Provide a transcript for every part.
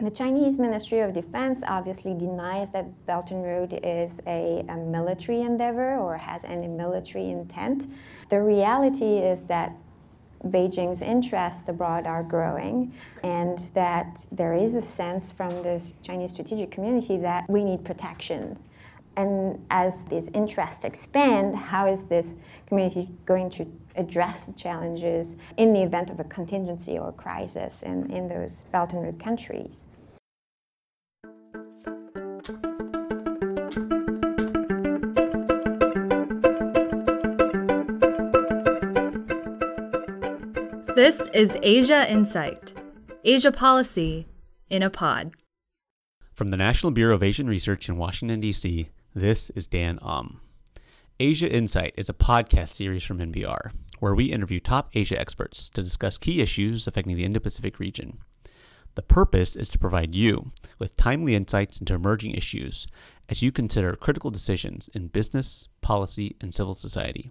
The Chinese Ministry of Defense obviously denies that Belt and Road is a, a military endeavor or has any military intent. The reality is that Beijing's interests abroad are growing, and that there is a sense from the Chinese strategic community that we need protection. And as these interests expand, how is this community going to address the challenges in the event of a contingency or crisis in, in those Belt and Road countries? This is Asia Insight, Asia Policy in a Pod. From the National Bureau of Asian Research in Washington, D.C., this is Dan Um. Asia Insight is a podcast series from NBR where we interview top Asia experts to discuss key issues affecting the Indo Pacific region. The purpose is to provide you with timely insights into emerging issues as you consider critical decisions in business, policy, and civil society.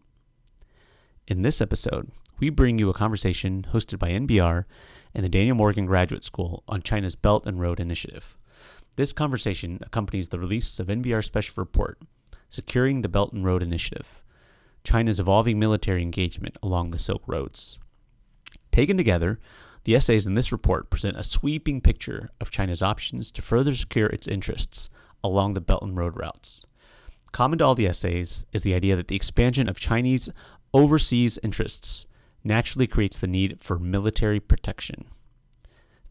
In this episode, we bring you a conversation hosted by NBR and the Daniel Morgan Graduate School on China's Belt and Road Initiative. This conversation accompanies the release of NBR's special report, Securing the Belt and Road Initiative China's Evolving Military Engagement Along the Silk Roads. Taken together, the essays in this report present a sweeping picture of China's options to further secure its interests along the Belt and Road routes. Common to all the essays is the idea that the expansion of Chinese overseas interests naturally creates the need for military protection.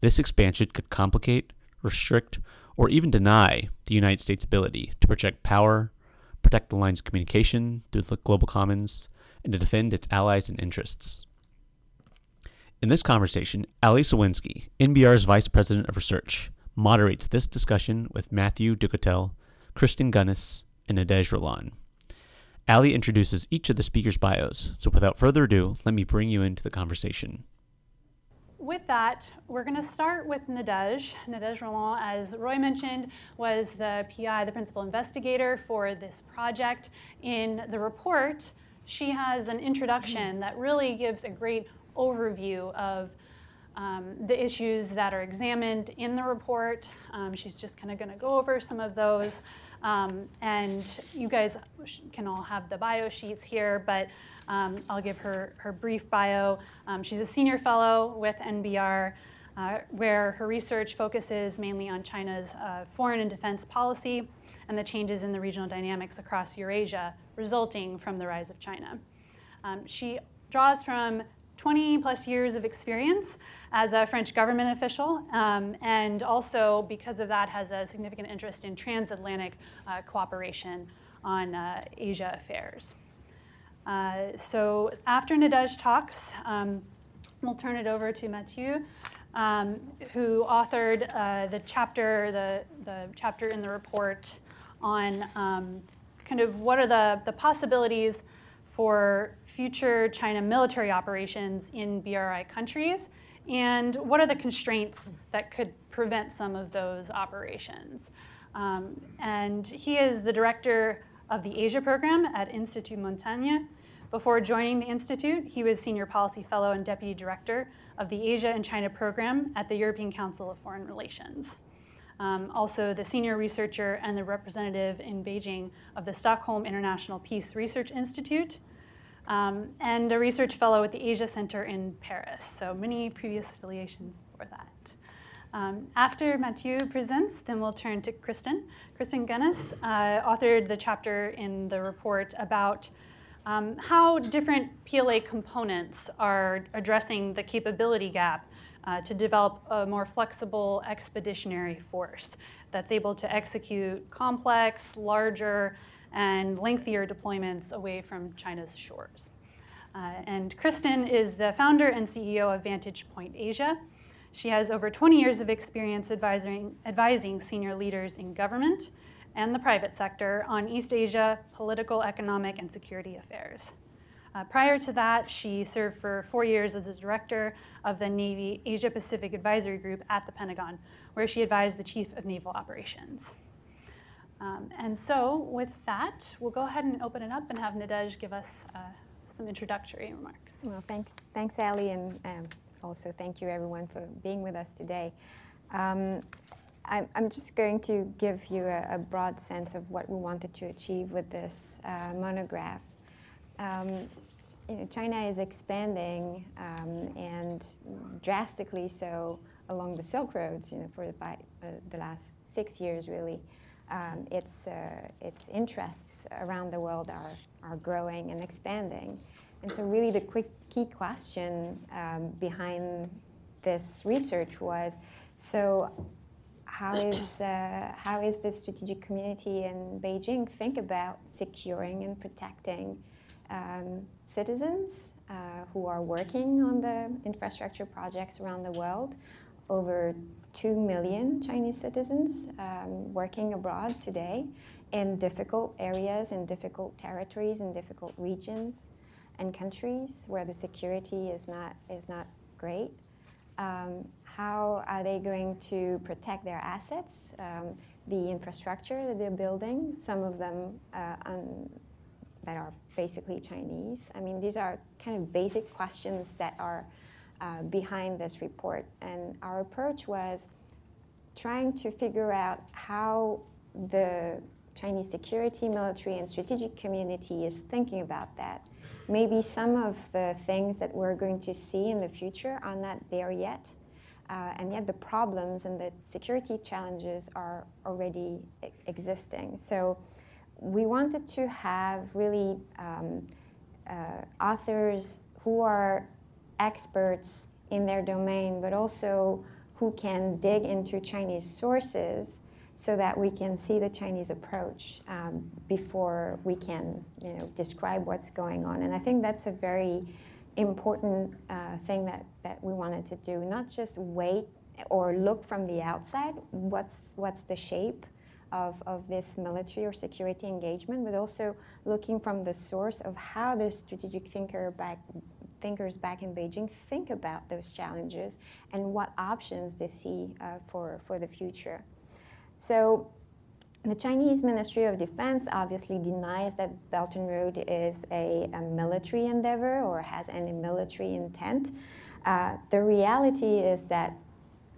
This expansion could complicate, restrict, or even deny the United States' ability to project power, protect the lines of communication through the global commons, and to defend its allies and interests. In this conversation, Ali Szalwinski, NBR's Vice President of Research, moderates this discussion with Matthew Duchâtel, Kristen Gunness, and Nadege Rolland. Ali introduces each of the speakers' bios, so without further ado, let me bring you into the conversation. With that, we're going to start with Nadege. Nadege Rolland, as Roy mentioned, was the PI, the principal investigator for this project. In the report, she has an introduction that really gives a great overview of um, the issues that are examined in the report. Um, she's just kind of going to go over some of those. Um, and you guys can all have the bio sheets here, but um, I'll give her her brief bio. Um, she's a senior fellow with NBR, uh, where her research focuses mainly on China's uh, foreign and defense policy and the changes in the regional dynamics across Eurasia resulting from the rise of China. Um, she draws from 20 plus years of experience as a French government official, um, and also because of that has a significant interest in transatlantic uh, cooperation on uh, Asia affairs. Uh, so after Nadege talks, um, we'll turn it over to Mathieu, um, who authored uh, the chapter, the, the chapter in the report on um, kind of what are the, the possibilities for future China military operations in BRI countries, and what are the constraints that could prevent some of those operations. Um, and he is the director of the Asia program at Institut Montaigne. Before joining the Institute, he was Senior Policy Fellow and Deputy Director of the Asia and China program at the European Council of Foreign Relations. Um, also, the senior researcher and the representative in Beijing of the Stockholm International Peace Research Institute, um, and a research fellow at the Asia Center in Paris. So many previous affiliations for that. Um, after Mathieu presents, then we'll turn to Kristen. Kristen Gunness uh, authored the chapter in the report about um, how different PLA components are addressing the capability gap uh, to develop a more flexible expeditionary force that's able to execute complex, larger, and lengthier deployments away from China's shores. Uh, and Kristen is the founder and CEO of Vantage Point Asia. She has over 20 years of experience advising, advising senior leaders in government and the private sector on East Asia political, economic, and security affairs. Uh, prior to that, she served for four years as the director of the Navy Asia Pacific Advisory Group at the Pentagon, where she advised the Chief of Naval Operations. Um, and so, with that, we'll go ahead and open it up and have Nadege give us uh, some introductory remarks. Well, thanks, thanks, Ali, and um, also thank you everyone for being with us today. Um, I'm, I'm just going to give you a, a, broad sense of what we wanted to achieve with this uh, monograph. Um, you know, China is expanding um, and drastically so along the Silk Roads. You know, for the, uh, the last six years, really, um, its uh, its interests around the world are are growing and expanding. And so, really, the quick key question um, behind this research was so how is, uh, how is the strategic community in Beijing think about securing and protecting um, citizens uh, who are working on the infrastructure projects around the world? Over 2 million Chinese citizens um, working abroad today in difficult areas, in difficult territories, in difficult regions and countries where the security is not, is not great. Um, how are they going to protect their assets, um, the infrastructure that they're building, some of them uh, that are basically Chinese? I mean, these are kind of basic questions that are uh, behind this report. And our approach was trying to figure out how the Chinese security, military, and strategic community is thinking about that. Maybe some of the things that we're going to see in the future are not there yet. Uh, and yet the problems and the security challenges are already existing. So we wanted to have really um, uh, authors who are experts in their domain, but also who can dig into Chinese sources so that we can see the Chinese approach um, before we can, you know, describe what's going on. And I think that's a very important uh, thing that, that we wanted to do, not just wait or look from the outside, what's, what's the shape of, of this military or security engagement, but also looking from the source of how the strategic thinker back, thinkers back in Beijing think about those challenges and what options they see uh, for, for the future. So the Chinese Ministry of Defense obviously denies that Belt and Road is a, a military endeavor or has any military intent. Uh, the reality is that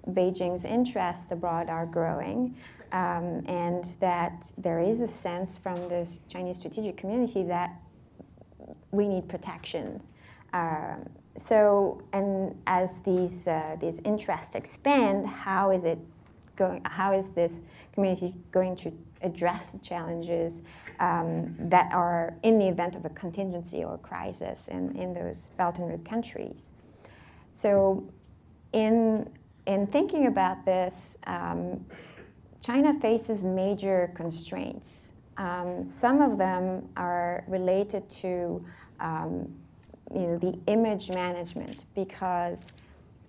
Beijing's interests abroad are growing, um, and that there is a sense from the Chinese strategic community that we need protection. Um, so, and as these uh, these interests expand, how is it going? How is this community going to address the challenges um, that are in the event of a contingency or crisis in, in those Belt and Road countries. So, in, in thinking about this, um, China faces major constraints. Um, some of them are related to um, you know, the image management because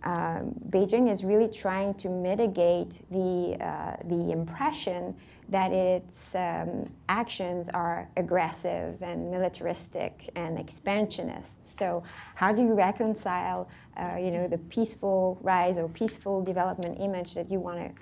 um, Beijing is really trying to mitigate the, uh, the impression that its um, actions are aggressive and militaristic and expansionist. So, how do you reconcile, uh, you know, the peaceful rise or peaceful development image that you want to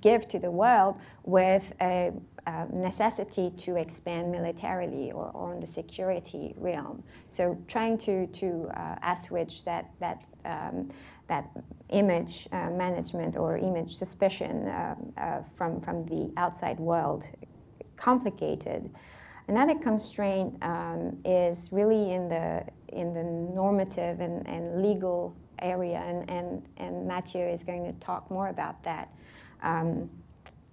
give to the world with a, a necessity to expand militarily or, or in the security realm? So, trying to to uh, assuage that that um, that image uh, management or image suspicion uh, uh, from, from the outside world complicated. Another constraint um, is really in the, in the normative and, and legal area, and, and, and Mathieu is going to talk more about that. Um,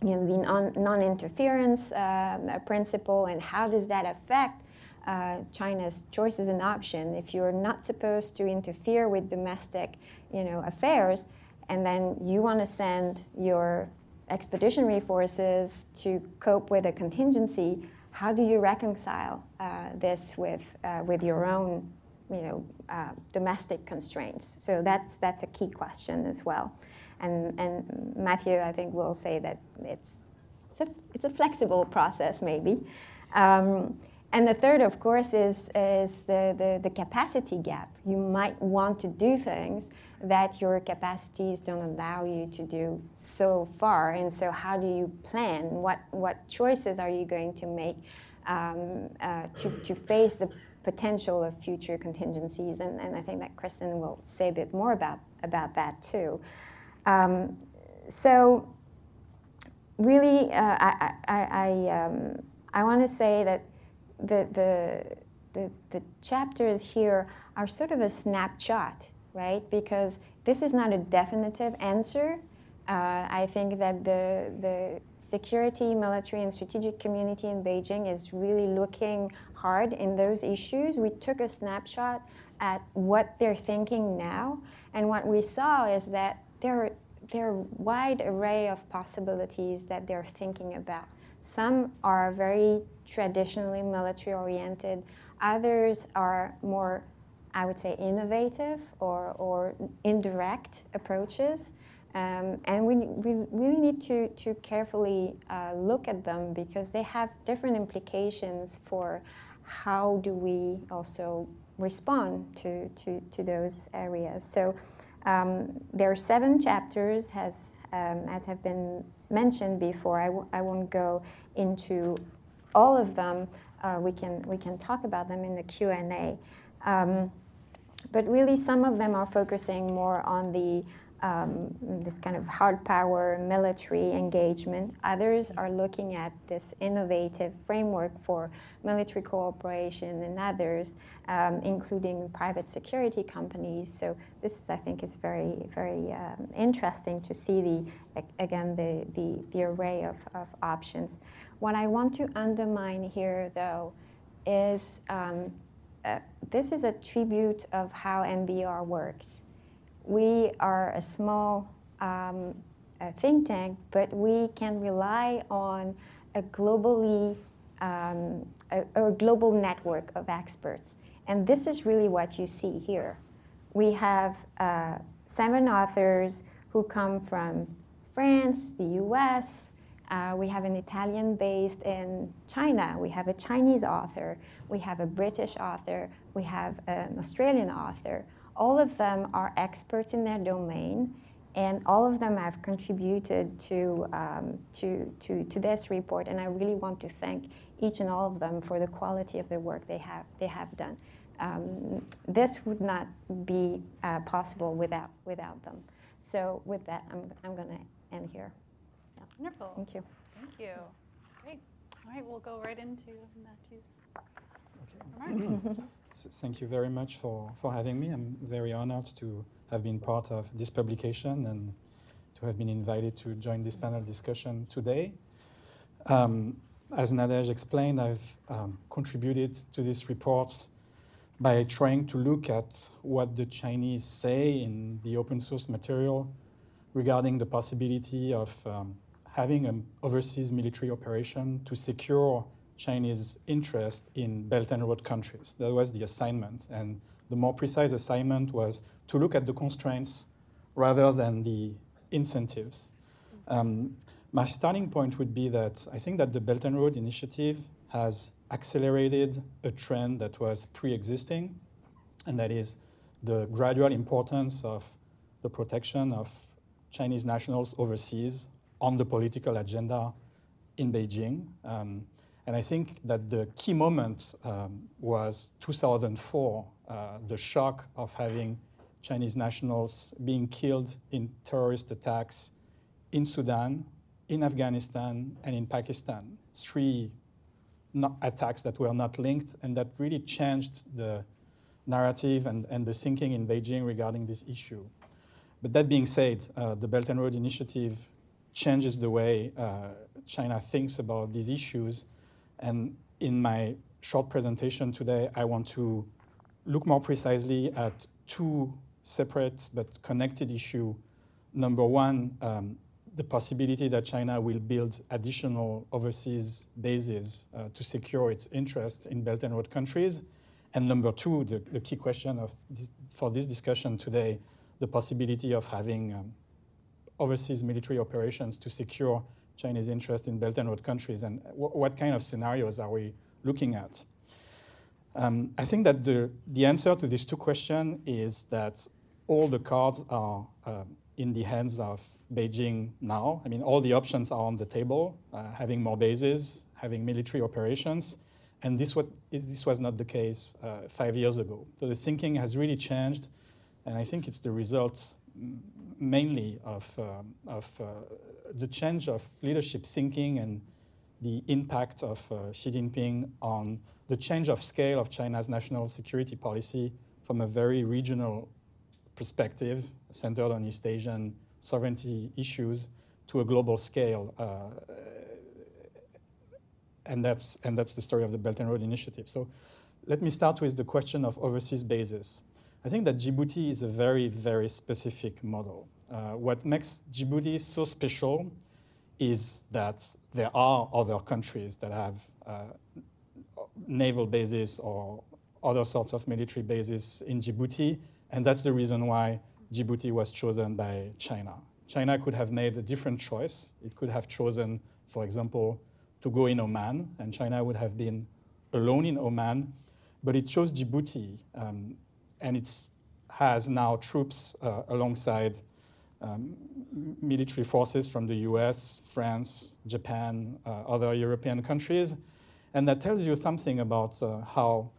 you know, the non interference uh, principle and how does that affect uh, China's choices and option. If you're not supposed to interfere with domestic, you know, affairs, and then you want to send your expeditionary forces to cope with a contingency, how do you reconcile uh, this with uh, with your own, you know, uh, domestic constraints? So that's that's a key question as well. And and Mathieu, I think, will say that it's it's a, it's a flexible process, maybe. Um, and the third, of course, is, is the, the, the, capacity gap. You might want to do things that your capacities don't allow you to do so far. And so, how do you plan? What, what choices are you going to make um, uh, to, to face the potential of future contingencies? And, and I think that Kristen will say a bit more about, about that too. Um, so, really, uh, I, I, I, um, I want to say that the, the, the, the chapters here are sort of a snapshot, right? Because this is not a definitive answer. Uh, I think that the, the security, military, and strategic community in Beijing is really looking hard in those issues. We took a snapshot at what they're thinking now, and what we saw is that there are, there are wide array of possibilities that they're thinking about. Some are very traditionally military oriented, others are more, I would say, innovative or, or indirect approaches. Um, and we, we really need to, to carefully uh, look at them because they have different implications for how do we also respond to, to, to those areas. So um, there are seven chapters, as, um, as have been mentioned before. I w- I won't go into all of them. Uh, we, can, we can talk about them in the Q&A. Um, but really, some of them are focusing more on the um, this kind of hard power military engagement. Others are looking at this innovative framework for military cooperation and others, um, including private security companies. So this is, I think, is very, very um, interesting to see the, again, the, the, the array of, of options. What I want to undermine here, though, is um, uh, this is a tribute of how NBR works we are a small um, a think tank, but we can rely on a globally um, a, a, global network of experts. And this is really what you see here. We have uh, seven authors who come from France, the US. Uh, we have an Italian based in China. We have a Chinese author. We have a British author. We have an Australian author all of them are experts in their domain, and all of them have contributed to, um, to, to, to this report. And I really want to thank each and all of them for the quality of the work they have, they have done. Um, this would not be uh, possible without, without them. So with that, I'm, I'm going to end here. Yeah. Wonderful. Thank you. Thank you. Great. All right, we'll go right into Matthew's okay. remarks. Thank you very much for, for having me. I'm very honored to have been part of this publication and to have been invited to join this panel discussion today. Um, as Nadege explained, I've um, contributed to this report by trying to look at what the Chinese say in the open source material regarding the possibility of um, having an overseas military operation to secure Chinese interest in Belt and Road countries. That was the assignment. And the more precise assignment was to look at the constraints rather than the incentives. Um, my starting point would be that I think that the Belt and Road Initiative has accelerated a trend that was pre existing, and that is the gradual importance of the protection of Chinese nationals overseas on the political agenda in Beijing. Um, and I think that the key moment um, was 2004, uh, the shock of having Chinese nationals being killed in terrorist attacks in Sudan, in Afghanistan, and in Pakistan. Three attacks that were not linked and that really changed the narrative and, and the thinking in Beijing regarding this issue. But that being said, uh, the Belt and Road Initiative changes the way uh, China thinks about these issues and in my short presentation today, I want to look more precisely at two separate but connected issues. Number one, um, the possibility that China will build additional overseas bases uh, to secure its interests in Belt and Road countries. And number two, the, the key question of this, for this discussion today, the possibility of having um, overseas military operations to secure Chinese interest in Belt and Road countries, and what kind of scenarios are we looking at? Um, I think that the, the answer to these two questions is that all the cards are uh, in the hands of Beijing now. I mean, all the options are on the table, uh, having more bases, having military operations, and this, what, this was not the case uh, five years ago. So the thinking has really changed, and I think it's the result mainly of, um, of uh, the change of leadership thinking and the impact of uh, Xi Jinping on the change of scale of China's national security policy from a very regional perspective centered on East Asian sovereignty issues to a global scale. Uh, and, that's, and that's the story of the Belt and Road Initiative. So let me start with the question of overseas bases. I think that Djibouti is a very, very specific model. Uh, what makes Djibouti so special is that there are other countries that have uh, naval bases or other sorts of military bases in Djibouti, and that's the reason why Djibouti was chosen by China. China could have made a different choice. It could have chosen, for example, to go in Oman, and China would have been alone in Oman, but it chose Djibouti. Um, and it has now troops uh, alongside um, military forces from the US, France, Japan, uh, other European countries. And that tells you something about uh, how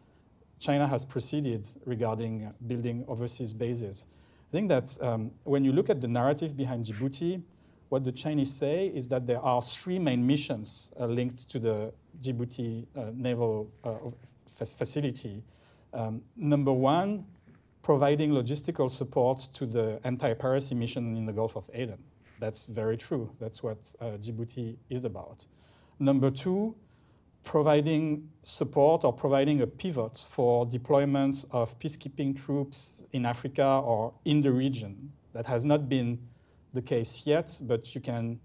China has proceeded regarding building overseas bases. I think that um, when you look at the narrative behind Djibouti, what the Chinese say is that there are three main missions uh, linked to the Djibouti uh, naval uh, facility. Um, number one providing logistical support to the anti-piracy mission in the Gulf of Aden. That's very true. That's what uh, Djibouti is about. Number two, providing support or providing a pivot for deployments of peacekeeping troops in Africa or in the region. That has not been the case yet, but you can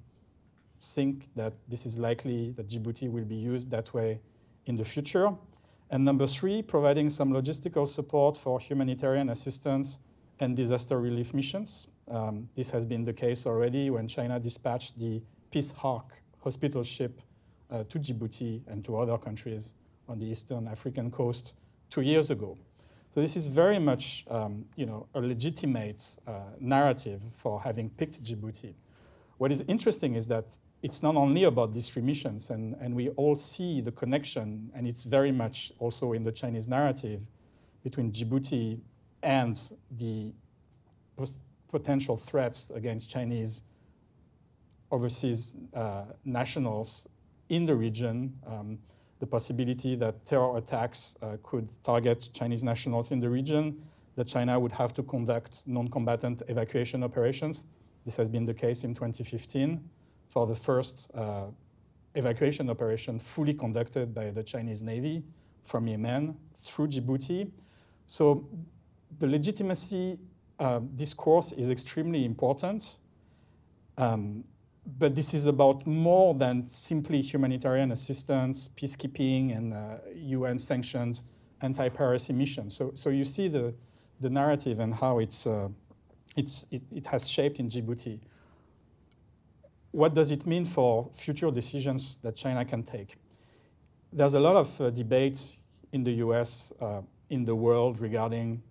think that this is likely that Djibouti will be used that way in the future. And number three, providing some logistical support for humanitarian assistance and disaster relief missions. Um, this has been the case already when China dispatched the Peace Ark hospital ship uh, to Djibouti and to other countries on the eastern African coast two years ago. So this is very much, um, you know, a legitimate uh, narrative for having picked Djibouti. What is interesting is that it's not only about these three missions, and, and we all see the connection, and it's very much also in the Chinese narrative between Djibouti and the potential threats against Chinese overseas uh, nationals in the region, um, the possibility that terror attacks uh, could target Chinese nationals in the region, that China would have to conduct non combatant evacuation operations. This has been the case in 2015 for the first uh, evacuation operation fully conducted by the Chinese Navy from Yemen through Djibouti. So the legitimacy uh, discourse is extremely important. Um, but this is about more than simply humanitarian assistance, peacekeeping, and uh, UN sanctions anti-piracy missions. So, so you see the, the narrative and how it's, uh, it's, it, it, has shaped in Djibouti what does it mean for future decisions that China can take? There's a lot of uh, debate in the US, uh, in the world regarding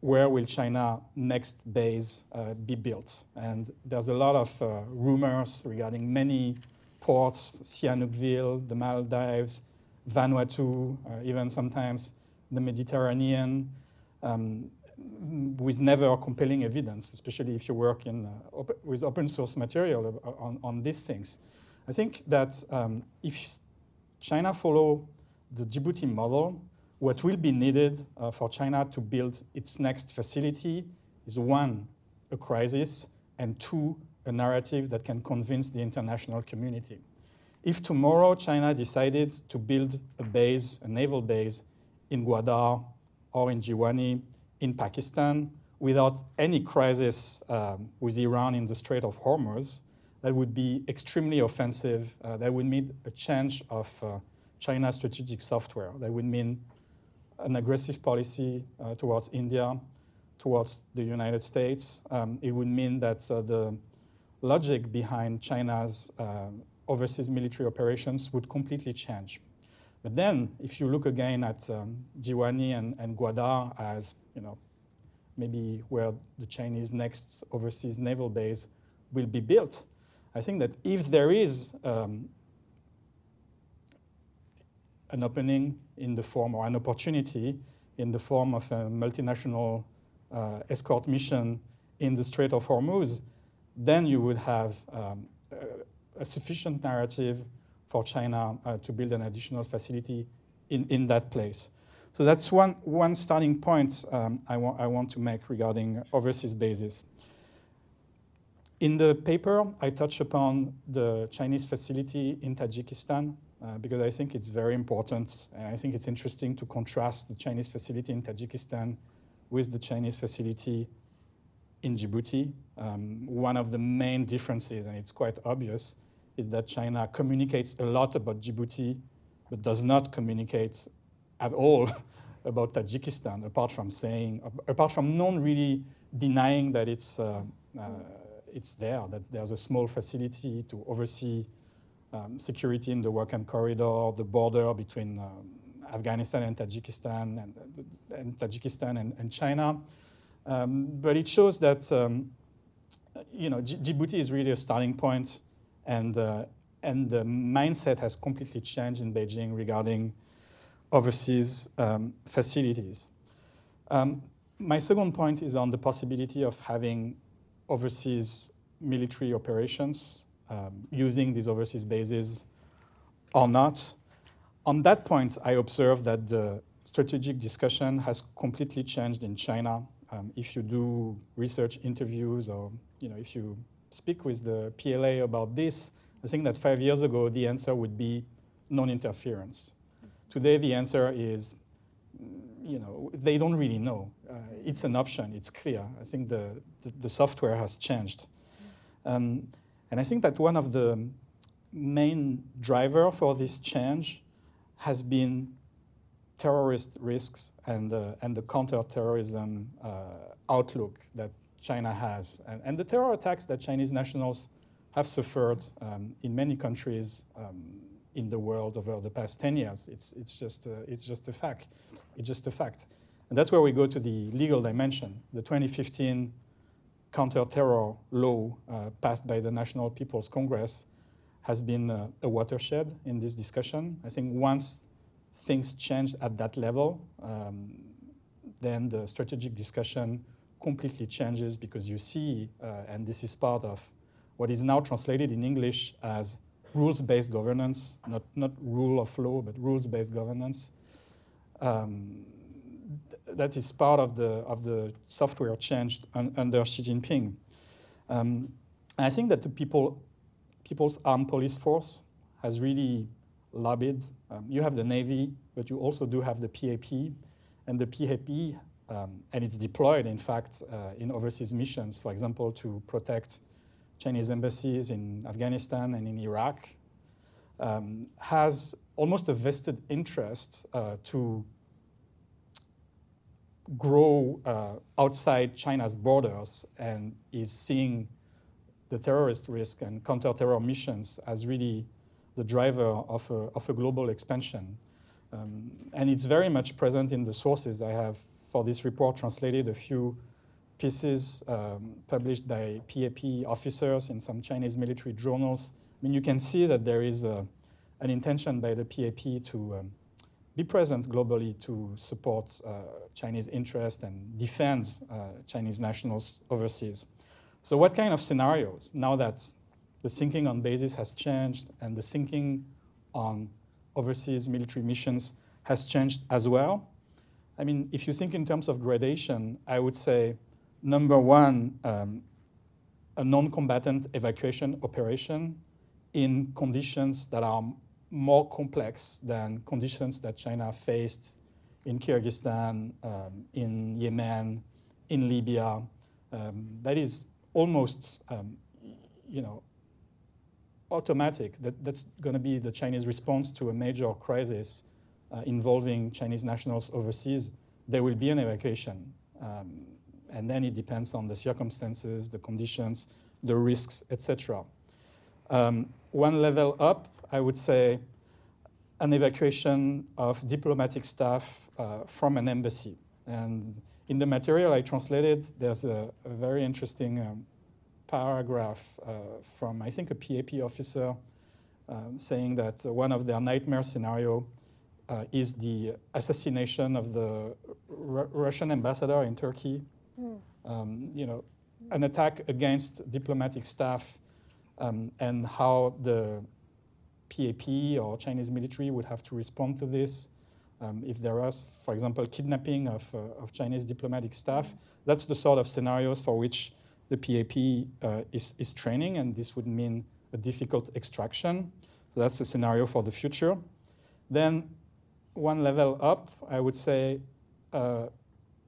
where will China next base uh, be built. And there's a lot of uh, rumors regarding many ports, Sihanoukville, the Maldives, Vanuatu, uh, even sometimes the Mediterranean. Um, with never compelling evidence, especially if you work in, uh, op with open source material on, on these things. I think that um, if China follow the Djibouti model, what will be needed uh, for China to build its next facility is one, a crisis, and two, a narrative that can convince the international community. If tomorrow China decided to build a base, a naval base in Gwadar or in Jiwani, in Pakistan without any crisis um, with Iran in the Strait of Hormuz, that would be extremely offensive. Uh, that would mean a change of uh, China's strategic software. That would mean an aggressive policy uh, towards India, towards the United States. Um, it would mean that uh, the logic behind China's uh, overseas military operations would completely change. But then, if you look again at um, Jiwani and, and Gwadar as, you know, maybe where the Chinese next overseas naval base will be built, I think that if there is um, an opening in the form or an opportunity in the form of a multinational uh, escort mission in the Strait of Hormuz, then you would have um, a, a, sufficient narrative for China uh, to build an additional facility in, in that place. So that's one, one starting point um, I, wa- I want to make regarding overseas bases. In the paper, I touch upon the Chinese facility in Tajikistan uh, because I think it's very important and I think it's interesting to contrast the Chinese facility in Tajikistan with the Chinese facility in Djibouti. Um, one of the main differences, and it's quite obvious, is that China communicates a lot about Djibouti but does not communicate at all about Tajikistan, apart from saying, apart from non really denying that it's, uh, uh, it's there, that there's a small facility to oversee um, security in the Wakhan corridor, the border between um, Afghanistan and Tajikistan, and, and Tajikistan and, and China. Um, but it shows that um, you know Djibouti is really a starting point, and uh, and the mindset has completely changed in Beijing regarding overseas um, facilities. Um, my second point is on the possibility of having overseas military operations um, using these overseas bases or not. On that point, I observe that the strategic discussion has completely changed in China. Um, if you do research interviews or you know, if you speak with the PLA about this, I think that five years ago the answer would be non-interference. Today the answer is, you know, they don't really know. Uh, it's an option. It's clear. I think the the, the software has changed, um, and I think that one of the main driver for this change has been terrorist risks and uh, and the counterterrorism uh, outlook that China has, and, and the terror attacks that Chinese nationals have suffered um, in many countries um, in the world over the past 10 years. It's, it's, just, it's just a fact. It's just a fact. And that's where we go to the legal dimension. The 2015 counter-terror law uh, passed by the National People's Congress has been uh, a watershed in this discussion. I think once things change at that level, um, then the strategic discussion completely changes because you see, uh, and this is part of what is now translated in English as rules-based governance, not, not rule of law, but rules-based governance. Um, that is part of the, of the software changed un under Xi Jinping. Um, I think that the people, People's Armed Police Force has really lobbied. Um, you have the Navy, but you also do have the PAP. And the PAP, um, and it's deployed, in fact, uh, in overseas missions, for example, to protect Chinese embassies in Afghanistan and in Iraq, um, has almost a vested interest uh, to grow uh, outside China's borders and is seeing the terrorist risk and counter-terror missions as really the driver of a, of a global expansion. Um, and it's very much present in the sources. I have, for this report, translated a few pieces um, published by PAP officers in some Chinese military journals. I mean, you can see that there is a, an intention by the PAP to um, be present globally to support uh, Chinese interests and defend uh, Chinese nationals overseas. So, what kind of scenarios, now that the thinking on bases has changed and the thinking on overseas military missions has changed as well? I mean, if you think in terms of gradation, I would say number one, um, a non-combatant evacuation operation in conditions that are more complex than conditions that China faced in Kyrgyzstan, um, in Yemen, in Libya. Um, that is almost, um, you know, automatic. That, that's going to be the Chinese response to a major crisis uh, involving Chinese nationals overseas. There will be an evacuation. Um, and then it depends on the circumstances, the conditions, the risks, etc. Um, one level up, I would say, an evacuation of diplomatic staff uh, from an embassy. And in the material I translated, there's a, a very interesting um, paragraph uh, from, I think, a PAP officer um, saying that one of their nightmare scenario uh, is the assassination of the R Russian ambassador in Turkey Mm. Um, you know, an attack against diplomatic staff um, and how the PAP or Chinese military would have to respond to this. Um, if there was, for example, kidnapping of, uh, of Chinese diplomatic staff, that's the sort of scenarios for which the PAP uh, is, is training, and this would mean a difficult extraction. So that's a scenario for the future. Then, one level up, I would say uh,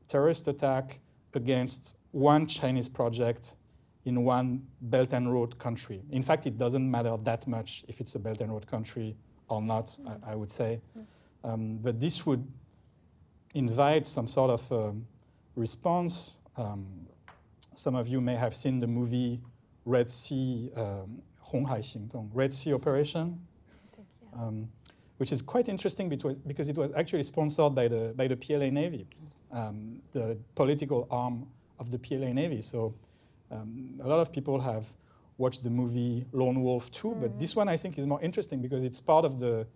terrorist attack against one Chinese project in one Belt and Road country. In fact, it doesn't matter that much if it's a Belt and Road country or not, mm. I, I, would say. Mm. Um, but this would invite some sort of um, response. Um, some of you may have seen the movie Red Sea, um, Honghai Xingdong, Red Sea Operation, think, yeah. um, which is quite interesting because, because it was actually sponsored by the, by the PLA Navy, um, the political arm of the PLA Navy. So um, a lot of people have watched the movie Lone Wolf too, mm. but this one I think is more interesting because it's part of the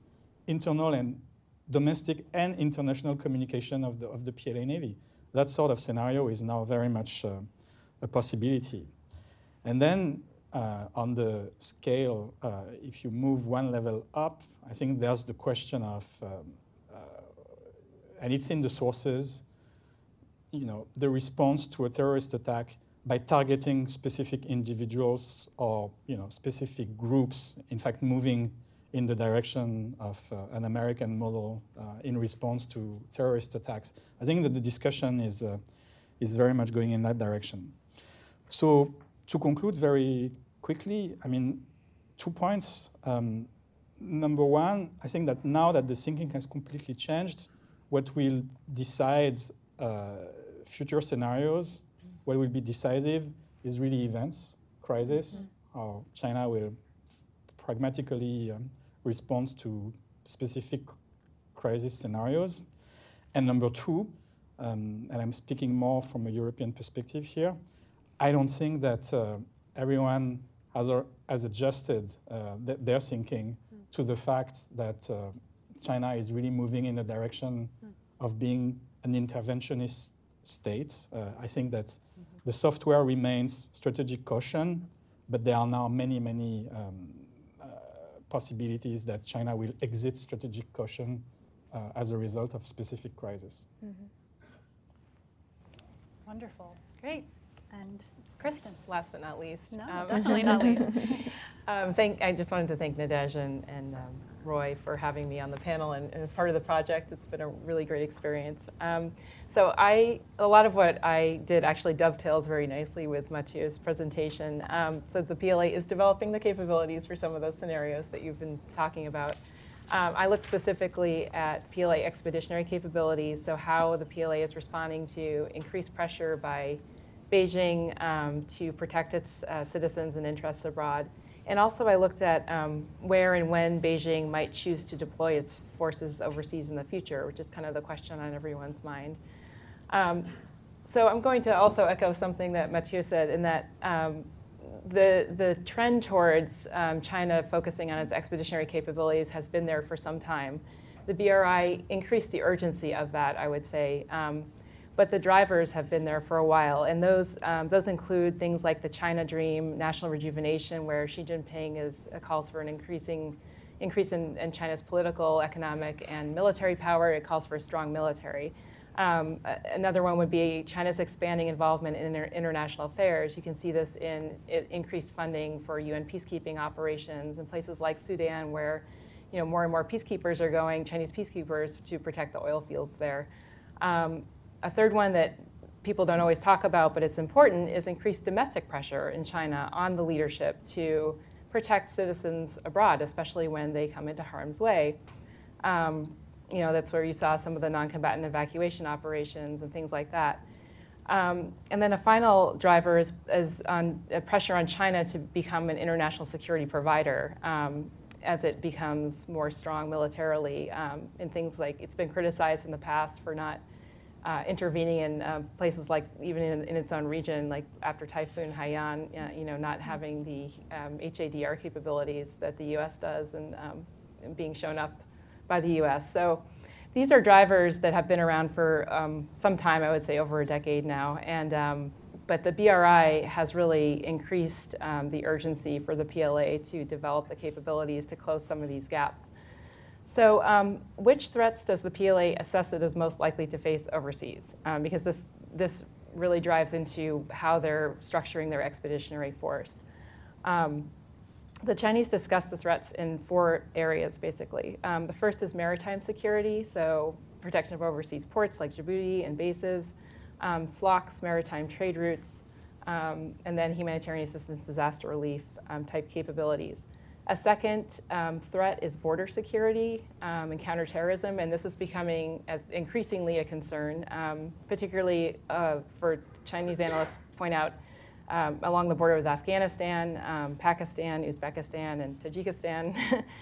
internal and domestic and international communication of the, of the PLA Navy. That sort of scenario is now very much uh, a possibility. And then uh, on the scale, uh, if you move one level up, I think there's the question of, um, uh, and it's in the sources, you know, the response to a terrorist attack by targeting specific individuals or you know specific groups, in fact, moving in the direction of uh, an American model uh, in response to terrorist attacks. I think that the discussion is uh, is very much going in that direction. So to conclude very quickly, I mean, two points. Um, number one, I think that now that the thinking has completely changed, what will decide uh, future scenarios what will be decisive is really events, crisis, mm-hmm. how China will pragmatically um, respond to specific crisis scenarios. And number two, um, and I'm speaking more from a European perspective here, I don't think that uh, everyone has, has adjusted uh, th- their thinking mm. to the fact that uh, China is really moving in the direction mm. of being an interventionist state. Uh, I think that the software remains strategic caution, but there are now many, many um, uh, possibilities that China will exit strategic caution uh, as a result of specific crisis. Mm-hmm. Wonderful. Great. And Kristen. Last but not least. No, um, definitely not least. um, thank, I just wanted to thank Nadege and, and um, Roy for having me on the panel and, and, as part of the project. It's been a really great experience. Um, so I, a lot of what I did actually dovetails very nicely with Mathieu's presentation. Um, so the PLA is developing the capabilities for some of those scenarios that you've been talking about. Um, I looked specifically at PLA expeditionary capabilities, so how the PLA is responding to increased pressure by Beijing um, to protect its uh, citizens and interests abroad. And also, I looked at um, where and when Beijing might choose to deploy its forces overseas in the future, which is kind of the question on everyone's mind. Um, so, I'm going to also echo something that Mathieu said, in that um, the, the trend towards um, China focusing on its expeditionary capabilities has been there for some time. The BRI increased the urgency of that, I would say. But the drivers have been there for a while. And those, um, those include things like the China Dream, national rejuvenation, where Xi Jinping is, uh, calls for an increasing increase in, in, China's political, economic, and military power. It calls for a strong military. Um, another one would be China's expanding involvement in inter- international affairs. You can see this in increased funding for UN peacekeeping operations in places like Sudan, where you know more and more peacekeepers are going, Chinese peacekeepers, to protect the oil fields there. Um, a third one that people don't always talk about, but it's important, is increased domestic pressure in China on the leadership to protect citizens abroad, especially when they come into harm's way. Um, you know, that's where you saw some of the non-combatant evacuation operations and things like that. Um, and then a final driver is, is on pressure on China to become an international security provider um, as it becomes more strong militarily. Um, and things like it's been criticized in the past for not uh, intervening in uh, places like even in, in, its own region, like after Typhoon Haiyan, uh, you know, not having the um, HADR capabilities that the U.S. does and um, being shown up by the U.S. So these are drivers that have been around for um, some time, I would say over a decade now, and um, but the BRI has really increased um, the urgency for the PLA to develop the capabilities to close some of these gaps. So, um, which threats does the PLA assess it as most likely to face overseas? Um, because this, this really drives into how they're structuring their expeditionary force. Um, the Chinese discuss the threats in four areas, basically. Um, the first is maritime security, so protection of overseas ports like Djibouti and bases, um, SLOCs, maritime trade routes, um, and then humanitarian assistance, disaster relief um, type capabilities. A second um, threat is border security um, and counterterrorism, and this is becoming increasingly a concern, um, particularly uh, for Chinese analysts point out um, along the border with Afghanistan, um, Pakistan, Uzbekistan, and Tajikistan,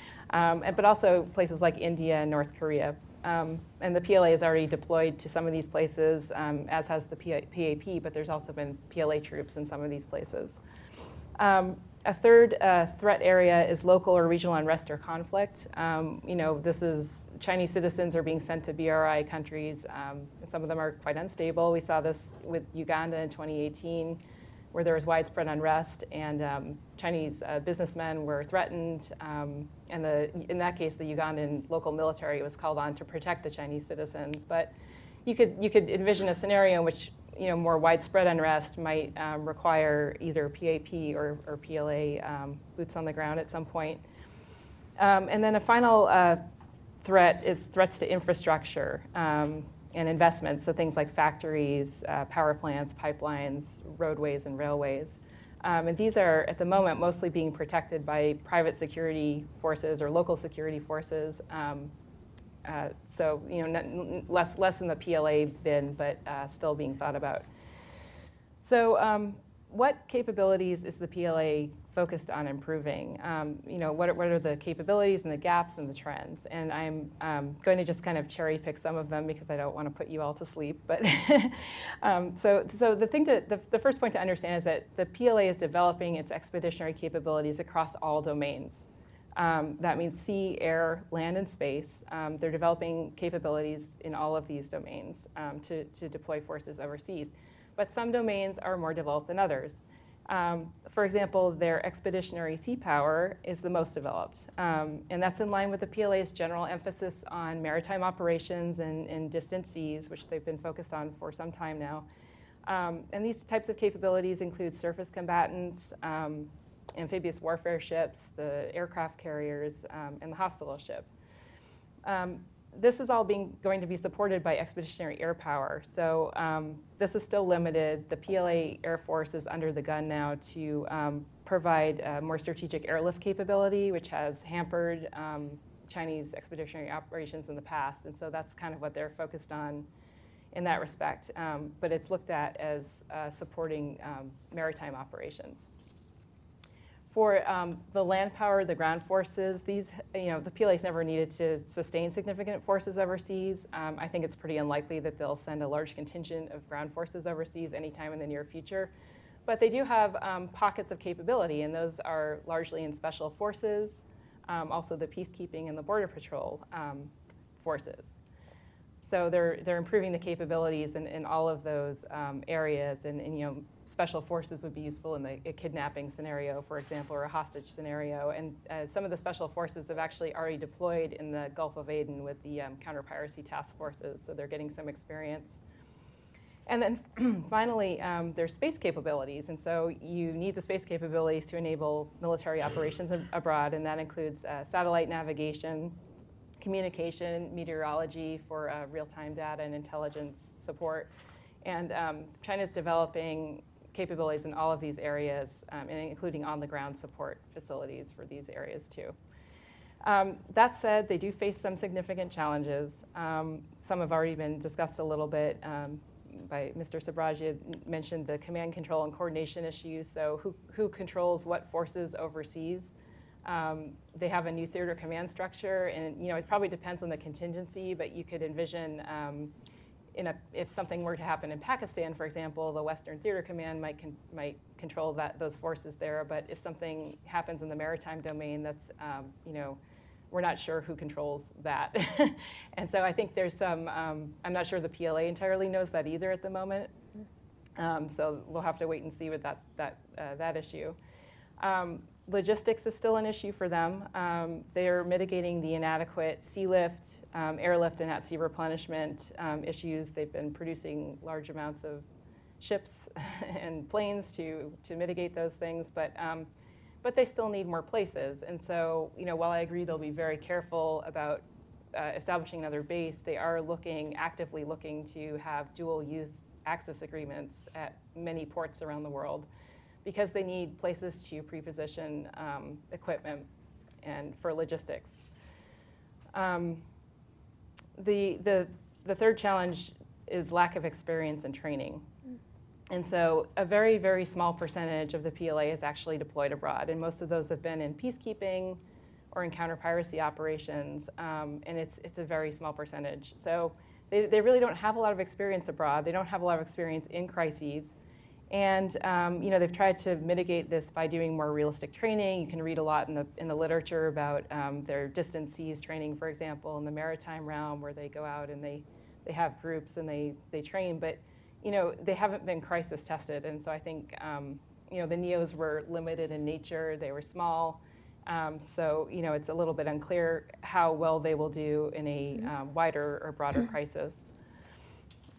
um, but also places like India and North Korea. and the PLA is already deployed to some of these places, as has the PAP, but there's also been PLA troops in some of these places. Um, a third uh, threat area is local or regional unrest or conflict. Um, you know, this is Chinese citizens are being sent to BRI countries. Um, some of them are quite unstable. We saw this with Uganda in 2018, where there was widespread unrest, and um, Chinese uh, businessmen were threatened. Um, and the, in that case, the Ugandan local military was called on to protect the Chinese citizens. But you could you could envision a scenario in which you know, more widespread unrest might um, require either PAP or, or PLA um, boots on the ground at some point. Um, and then a final uh, threat is threats to infrastructure um, and investments, so things like factories, uh, power plants, pipelines, roadways, and railways. Um, and these are, at the moment, mostly being protected by private security forces or local security forces um, uh, so you know, less less in the PLA bin, but uh, still being thought about. So, um, what capabilities is the PLA focused on improving? Um, you know, what are, what are the capabilities and the gaps and the trends? And I'm um, going to just kind of cherry pick some of them because I don't want to put you all to sleep. But um, so, so the thing to the, the first point to understand is that the PLA is developing its expeditionary capabilities across all domains. Um, that means sea, air, land, and space. Um, they're developing capabilities in all of these domains um, to, to deploy forces overseas. But some domains are more developed than others. Um, for example, their expeditionary sea power is the most developed. Um, and that's in line with the PLA's general emphasis on maritime operations and, and distant seas, which they've been focused on for some time now. Um, and these types of capabilities include surface combatants, amphibious warfare ships, the aircraft carriers, um, and the hospital ship. Um, this is all being going to be supported by expeditionary air power. So um, this is still limited. The PLA Air Force is under the gun now to um, provide uh, more strategic airlift capability, which has hampered um, Chinese expeditionary operations in the past. And so that's kind of what they're focused on in that respect. Um, but it's looked at as uh, supporting maritime operations for um, the land power, the ground forces, these, you know, the PLA's never needed to sustain significant forces overseas. Um, I think it's pretty unlikely that they'll send a large contingent of ground forces overseas anytime in the near future. But they do have um, pockets of capability, and those are largely in special forces, um, also the peacekeeping and the border patrol um, forces. So they're, they're improving the capabilities in, in all of those um, areas, and, and, you know, special forces would be useful in the, a kidnapping scenario, for example, or a hostage scenario. And uh, some of the special forces have actually already deployed in the Gulf of Aden with the um, counter piracy task forces, so they're getting some experience. And then finally, um, there's space capabilities. And so you need the space capabilities to enable military operations ab- abroad, and that includes uh, satellite navigation, communication, meteorology for uh, real time data and intelligence support. And um, China is developing capabilities in all of these areas, um, including on the ground support facilities for these areas too. Um, that said, they do face some significant challenges. Um, some have already been discussed a little bit um, by Mr. Sabragia mentioned the command control and coordination issues. So who, who controls what forces overseas? Um, they have a new theater command structure, and you know it probably depends on the contingency, but you could envision um, a, if something were to happen in Pakistan, for example, the Western Theater Command might, con- might control that, those forces there. But if something happens in the maritime domain, that's, um, you know, we're not sure who controls that. and so I think there's some, um, I'm not sure the PLA entirely knows that either at the moment. Um, so we'll have to wait and see with that, that, uh, that issue. Um, logistics is still an issue for them. Um, they're mitigating the inadequate sea lift, um, airlift, and at sea replenishment um, issues. They've been producing large amounts of ships and planes to, to mitigate those things, but, um, but they still need more places. And so, you know, while I agree they'll be very careful about uh, establishing another base, they are looking, actively looking to have dual use access agreements at many ports around the world because they need places to preposition um, equipment and for logistics. Um, the, the, the third challenge is lack of experience and training. And so a very, very small percentage of the PLA is actually deployed abroad, and most of those have been in peacekeeping or in counter-piracy operations, um, and it's, it's a very small percentage. So they, they really don't have a lot of experience abroad. They don't have a lot of experience in crises. And um, you know, they've tried to mitigate this by doing more realistic training. You can read a lot in the, in the literature about um, their distant seas training, for example, in the maritime realm, where they go out and they, they have groups and they, they train. But you know, they haven't been crisis tested. And so I think um, you know, the NEOs were limited in nature, they were small. Um, so you know, it's a little bit unclear how well they will do in a um, wider or broader crisis.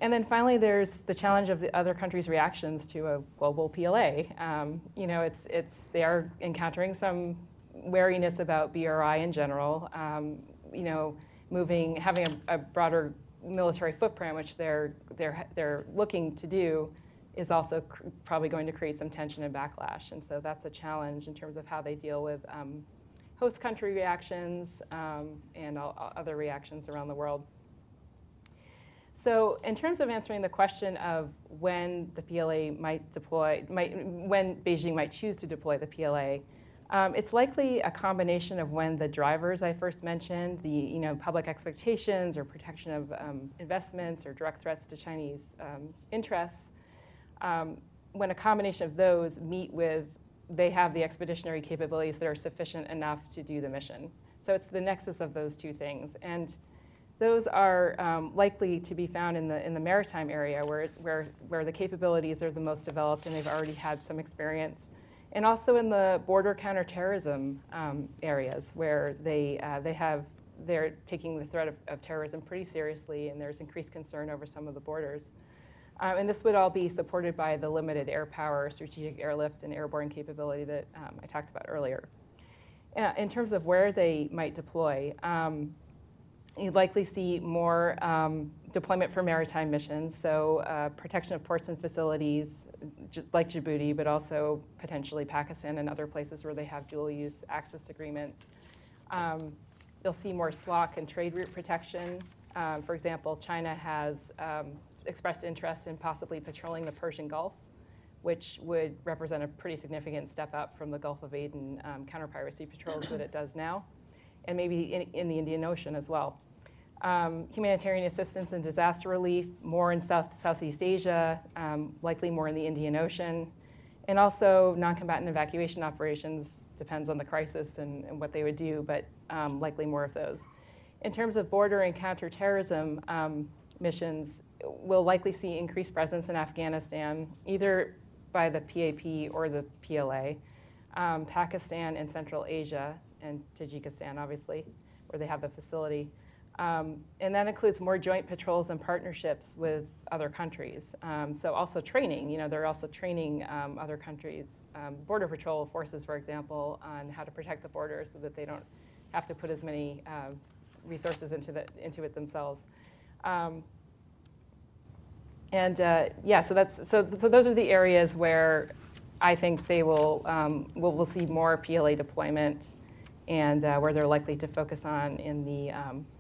And then finally, there's the challenge of the other countries' reactions to a global PLA. Um, you know, it's, it's, they are encountering some wariness about BRI in general. Um, you know, moving, having a, a, broader military footprint, which they're, they're, they're looking to do, is also cr- probably going to create some tension and backlash. And so that's a challenge in terms of how they deal with um, host country reactions um, and all, other reactions around the world. So, in terms of answering the question of when the PLA might deploy, might, when Beijing might choose to deploy the PLA, um, it's likely a combination of when the drivers I first mentioned, the you know public expectations or protection of um, investments or direct threats to Chinese um, interests, um, when a combination of those meet with they have the expeditionary capabilities that are sufficient enough to do the mission. So it's the nexus of those two things and those are um, likely to be found in the, in the maritime area where, where, where the capabilities are the most developed and they've already had some experience. And also in the border counterterrorism um, areas where they, uh, they have, they're taking the threat of, of, terrorism pretty seriously and there's increased concern over some of the borders. Um, and this would all be supported by the limited air power, strategic airlift, and airborne capability that um, I talked about earlier. Uh, in terms of where they might deploy, You'd likely see more um, deployment for maritime missions, so uh, protection of ports and facilities, just like Djibouti, but also potentially Pakistan and other places where they have dual use access agreements. Um, you'll see more SLOC and trade route protection. Um, for example, China has um, expressed interest in possibly patrolling the Persian Gulf, which would represent a pretty significant step up from the Gulf of Aden um, counter piracy patrols that it does now, and maybe in, in the Indian Ocean as well um, humanitarian assistance and disaster relief, more in South, Southeast Asia, um, likely more in the Indian Ocean, and also non-combatant evacuation operations, depends on the crisis and, and what they would do, but um, likely more of those. In terms of border and counterterrorism um, missions, we'll likely see increased presence in Afghanistan, either by the PAP or the PLA, um, Pakistan and Central Asia, and Tajikistan, obviously, where they have the facility. Um, and that includes more joint patrols and partnerships with other countries. Um, so also training, you know, they're also training um, other countries, um, border patrol forces, for example, on how to protect the border so that they don't have to put as many uh, resources into, the, into it themselves. Um, and uh, yeah, so that's so. So those are the areas where I think they will um, will we'll see more PLA deployment, and uh, where they're likely to focus on in the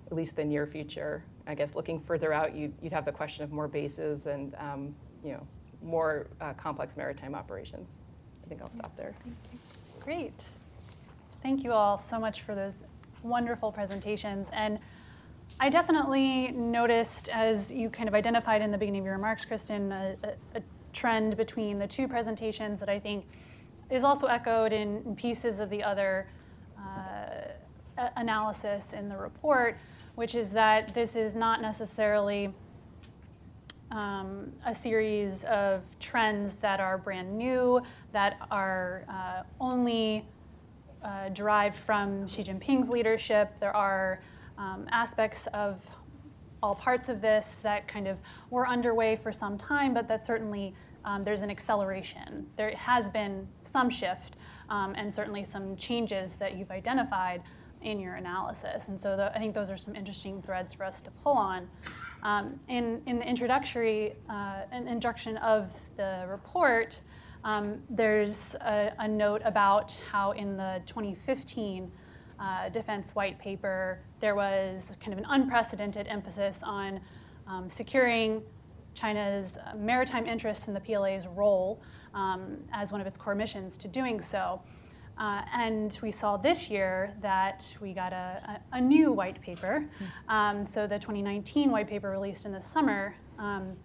at least the near future. I guess looking further out, you'd, you'd have the question of more bases and um, you know more uh, complex maritime operations. I think I'll stop there. Great. Thank you all so much for those wonderful presentations. And I definitely noticed, as you kind of identified in the beginning of your remarks, Kristen, a, a, a trend between the two presentations that I think is also echoed in pieces of the other uh, analysis in the report which is that this is not necessarily um, a series of trends that are brand new, that are uh, only uh, derived from Xi Jinping's leadership. There are um, aspects of all parts of this that kind of were underway for some time, but that certainly um, there's an acceleration. There has been some shift um, and certainly some changes that you've identified in your analysis. And so the, I think those are some interesting threads for us to pull on. Um, in, in the introductory uh, introduction of the report, um, there's a, a, note about how in the 2015 uh, defense white paper, there was kind of an unprecedented emphasis on um, securing China's maritime interests and the PLA's role um, as one of its core missions to doing so. Uh, and we saw this year that we got a, a, a new white paper. Um, so the 2019 white paper released in the summer um,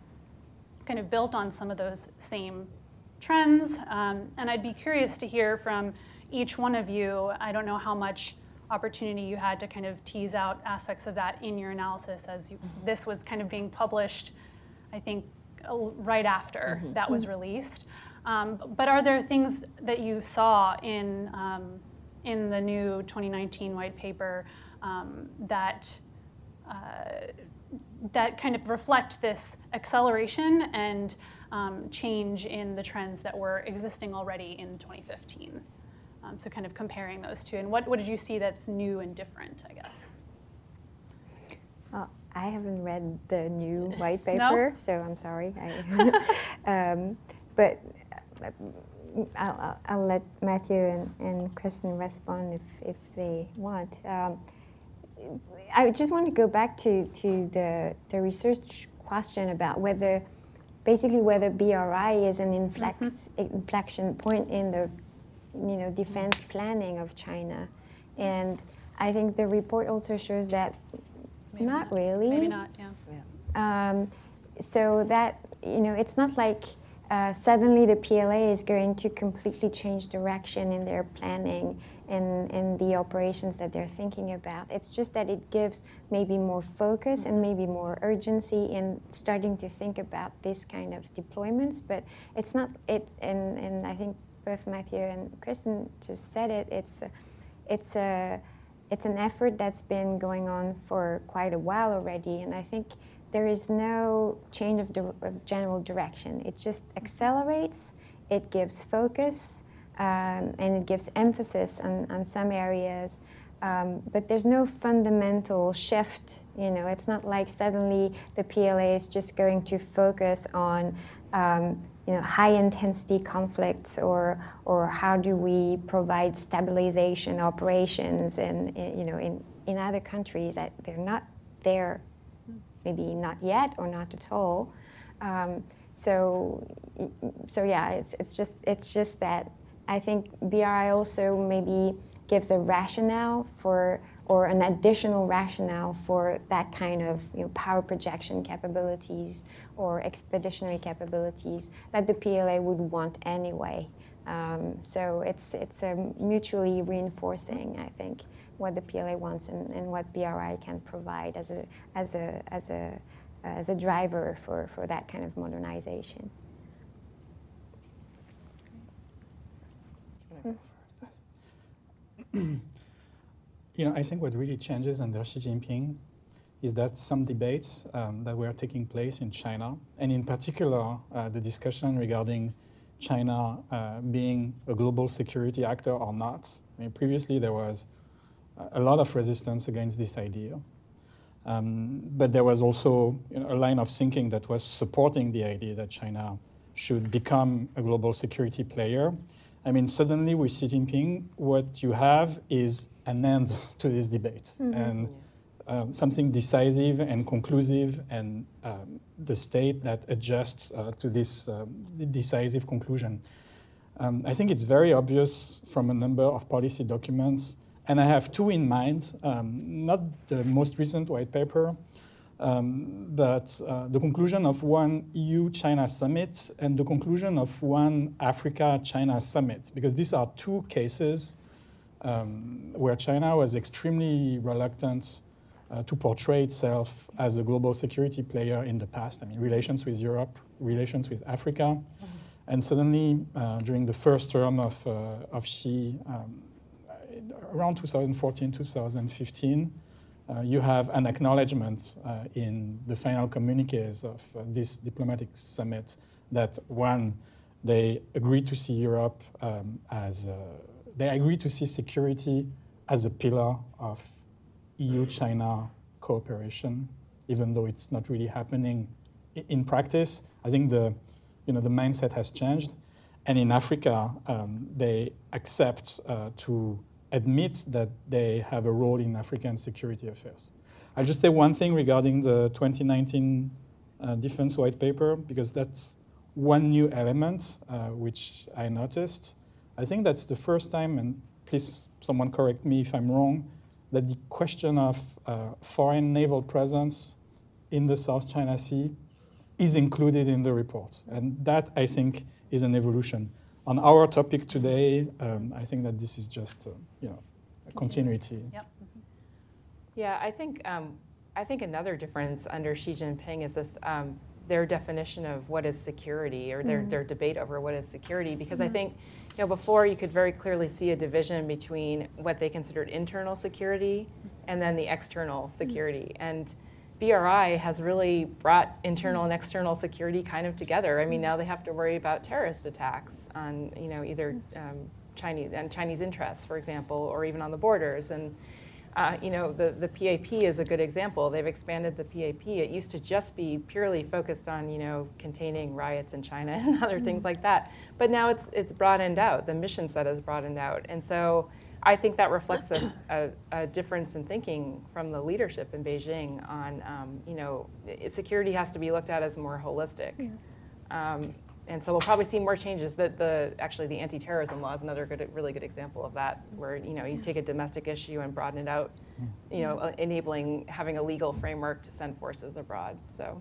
kind of built on some of those same trends. Um, and I'd be curious to hear from each one of you. I don't know how much opportunity you had to kind of tease out aspects of that in your analysis as you, mm-hmm. this was kind of being published, I think, right after mm-hmm. that was released. Um, but are there things that you saw in, um, in the new 2019 white paper um, that, uh, that kind of reflect this acceleration and um, change in the trends that were existing already in 2015? Um, so kind of comparing those two. And what, what did you see that's new and different, I guess? Well, I haven't read the new white paper, no? so I'm sorry. I, um, but I'll, I'll, let Matthew and, and Kristen respond if, if they want. Um, I just want to go back to, to the, the research question about whether, basically, whether BRI is an inflex, mm-hmm. inflection point in the you know, defense planning of China. And I think the report also shows that maybe not, not, really. Maybe not, yeah. yeah. Um, so that, you know, it's not like uh, suddenly the PLA is going to completely change direction in their planning and in the operations that they're thinking about. It's just that it gives maybe more focus and maybe more urgency in starting to think about this kind of deployments. But it's not it, and, and I think both Matthew and Kristen just said it. It's it's a it's an effort that's been going on for quite a while already, and I think there is no change of, di- of general direction. It just accelerates, it gives focus, um, and it gives emphasis on, on some areas. Um, but there's no fundamental shift. You know, it's not like suddenly the PLA is just going to focus on um, you know, high intensity conflicts or, or how do we provide stabilization operations in, you know, in, in other countries that they're not there maybe not yet or not at all. Um, so, so yeah, it's, it's, just, it's just that I think BRI also maybe gives a rationale for, or an additional rationale for that kind of you know, power projection capabilities or expeditionary capabilities that the PLA would want anyway. Um, so it's, it's a mutually reinforcing, I think what the PLA wants and, and what BRI can provide as a, as a, as a, as a driver for, for that kind of modernization. you know, I think what really changes under Xi Jinping is that some debates um, that were taking place in China, and in particular uh, the discussion regarding China uh, being a global security actor or not. I mean, previously there was a lot of resistance against this idea. Um, but there was also you know, a line of thinking that was supporting the idea that China should become a global security player. I mean, suddenly with Xi Jinping, what you have is an end to this debate mm-hmm. and um, something decisive and conclusive, and um, the state that adjusts uh, to this uh, decisive conclusion. Um, I think it's very obvious from a number of policy documents and I have two in mind, um, not the most recent white paper, um, but uh, the conclusion of one EU China summit and the conclusion of one Africa China summit, because these are two cases um, where China was extremely reluctant uh, to portray itself as a global security player in the past. I mean, relations with Europe, relations with Africa. Mm-hmm. And suddenly, uh, during the first term of, uh, of Xi, um, around 2014, 2015, uh, you have an acknowledgement uh, in the final communiques of uh, this diplomatic summit that one, they agree to see Europe um, as, they agree to see security as a pillar of EU-China cooperation, even though it's not really happening in practice. I think the, you know, the mindset has changed. And in Africa, um, they accept uh, to admit that they have a role in African security affairs. I'll just say one thing regarding the 2019 uh, Defense White Paper, because that's one new element uh, which I noticed. I think that's the first time, and please someone correct me if I'm wrong, that the question of uh, foreign naval presence in the South China Sea is included in the report. And that, I think, is an evolution. On our topic today, um, I think that this is just, uh, you know, a continuity. Yep. Yeah, I think, um, I think another difference under Xi Jinping is this um, their definition of what is security or their, mm-hmm. their debate over what is security because mm-hmm. I think you know before you could very clearly see a division between what they considered internal security and then the external mm-hmm. security mm-hmm. and BRI has really brought internal and external security kind of together. I mean, now they have to worry about terrorist attacks on, you know, either um, Chinese and Chinese interests, for example, or even on the borders. And uh, you know, the, the PAP is a good example. They've expanded the PAP. It used to just be purely focused on, you know, containing riots in China and other mm-hmm. things like that. But now it's it's broadened out. The mission set is broadened out, and so I think that reflects a, a, a, difference in thinking from the leadership in Beijing on, um, you know, security has to be looked at as more holistic. Yeah. Um, and so we'll probably see more changes. That the actually the anti-terrorism law is another good, really good example of that, where you know you take a domestic issue and broaden it out, you know, uh, enabling having a legal framework to send forces abroad. So.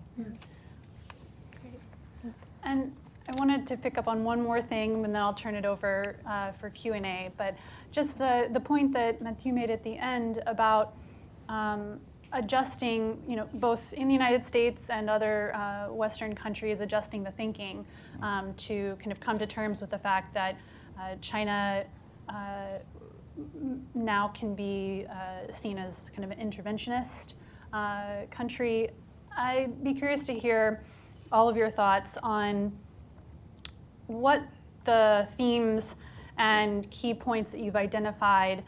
And I wanted to pick up on one more thing, and then I'll turn it over uh, for Q and A. But just the the point that Matthew made at the end about um, adjusting, you know, both in the United States and other uh, Western countries, adjusting the thinking um, to kind of come to terms with the fact that uh, China uh, now can be uh, seen as kind of an interventionist uh, country. I'd be curious to hear all of your thoughts on what the themes and key points that you've identified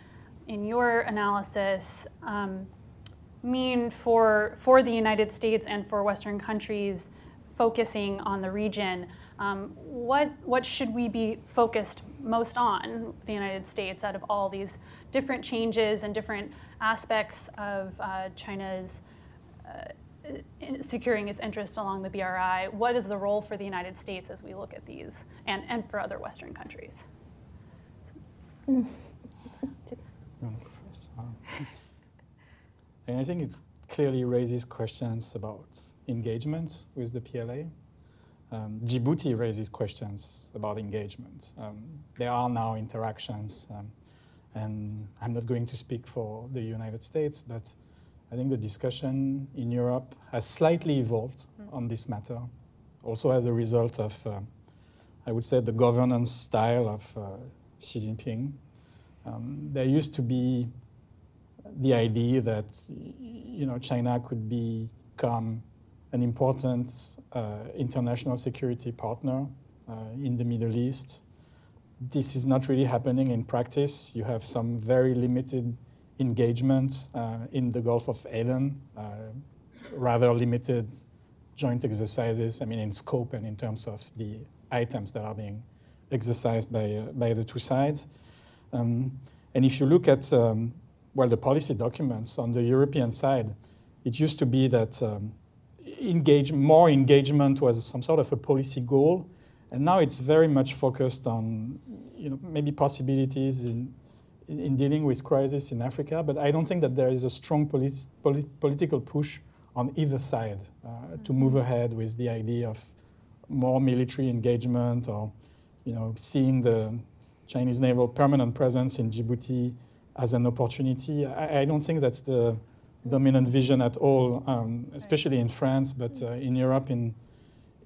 in your analysis um, mean for, for the United States and for Western countries focusing on the region? Um, what, what should we be focused most on, the United States, out of all these different changes and different aspects of uh, China's uh, securing its interests along the BRI? What is the role for the United States as we look at these and, and for other Western countries? And I think it clearly raises questions about engagement with the PLA. Um, Djibouti raises questions about engagement. Um, there are now interactions, um, and I'm not going to speak for the United States, but I think the discussion in Europe has slightly evolved mm. on this matter, also as a result of, uh, I would say, the governance style of uh, Xi Jinping. Um, there used to be the idea that you know China could become an important uh, international security partner uh, in the Middle East. This is not really happening in practice. You have some very limited engagement uh, in the Gulf of Aden, uh, rather limited joint exercises. I mean, in scope and in terms of the items that are being exercised by uh, by the two sides. Um, and if you look at um, well, the policy documents on the European side, it used to be that um, engage, more engagement was some sort of a policy goal, and now it's very much focused on you know, maybe possibilities in, in, in dealing with crisis in Africa, but I don't think that there is a strong polit- polit- political push on either side uh, mm-hmm. to move ahead with the idea of more military engagement or you know, seeing the Chinese naval permanent presence in Djibouti as an opportunity. I, I, don't think that's the dominant vision at all, um, especially in France, but uh, in Europe in,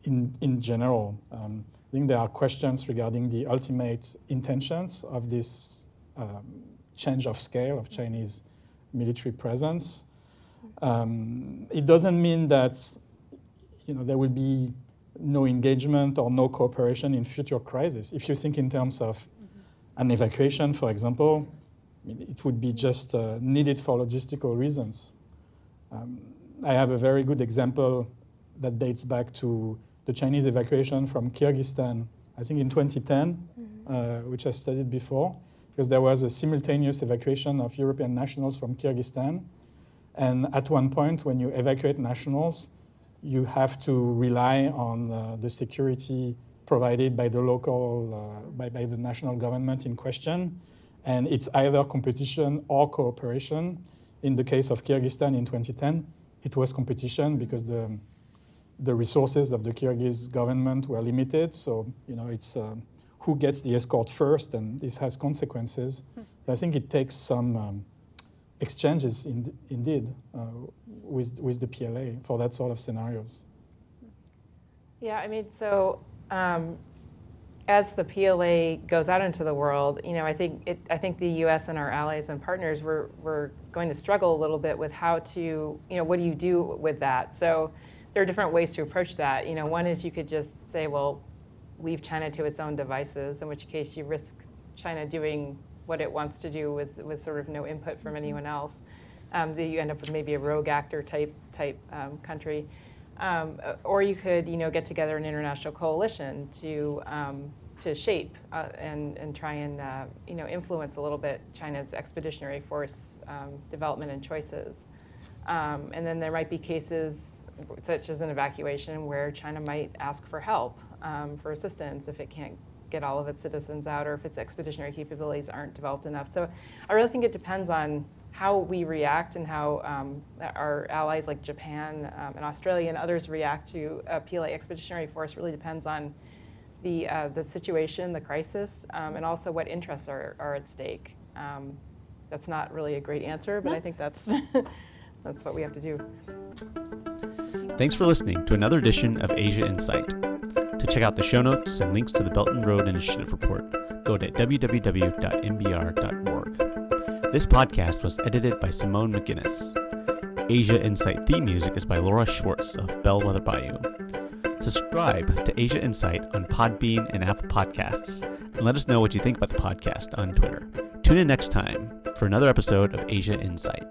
in, in general. Um, I think there are questions regarding the ultimate intentions of this um, change of scale of Chinese military presence. Um, it doesn't mean that you know, there will be no engagement or no cooperation in future crises. If you think in terms of mm-hmm. an evacuation, for example, I mean, it would be just uh, needed for logistical reasons. Um, I have a very good example that dates back to the Chinese evacuation from Kyrgyzstan, I think in 2010, mm-hmm. uh, which I studied before, because there was a simultaneous evacuation of European nationals from Kyrgyzstan. And at one point, when you evacuate nationals, you have to rely on uh, the security provided by the local, uh, by, by the national government in question. And it's either competition or cooperation. In the case of Kyrgyzstan in 2010, it was competition because the, the resources of the Kyrgyz government were limited. So, you know, it's uh, who gets the escort first, and this has consequences. Mm. I think it takes some um, exchanges in, indeed uh, with, with the PLA for that sort of scenarios. Yeah, I mean, so um, as the PLA goes out into the world, you know, I think it, I think the U.S. and our allies and partners we're, we're going to struggle a little bit with how to, you know, what do you do with that? So there are different ways to approach that. You know, one is you could just say, well, leave China to its own devices, in which case you risk China doing what it wants to do with, with sort of no input from mm-hmm. anyone else. Um, that you end up with maybe a rogue actor type type um, country, um, or you could you know get together an international coalition to um, to shape uh, and and try and uh, you know influence a little bit China's expeditionary force um, development and choices. Um, and then there might be cases such as an evacuation where China might ask for help for assistance if it can't get all of its citizens out or if its expeditionary capabilities aren't developed enough. So I really think it depends on how we react and how um, our allies like Japan um, and Australia and others react to a PLA expeditionary force really depends on the, uh, the situation, the crisis, um, and also what interests are, are at stake. Um, that's not really a great answer, but I think that's, that's what we have to do. Thanks for listening to another edition of Asia Insight. To check out the show notes and links to the Belt and Road Initiative report, go to www.nbr.org. This podcast was edited by Simone McGinnis. Asia Insight theme music is by Laura Schwartz of Bellwether Bayou. Subscribe to Asia Insight on Podbean and Apple Podcasts, and let us know what you think about the podcast on Twitter. Tune in next time for another episode of Asia Insight.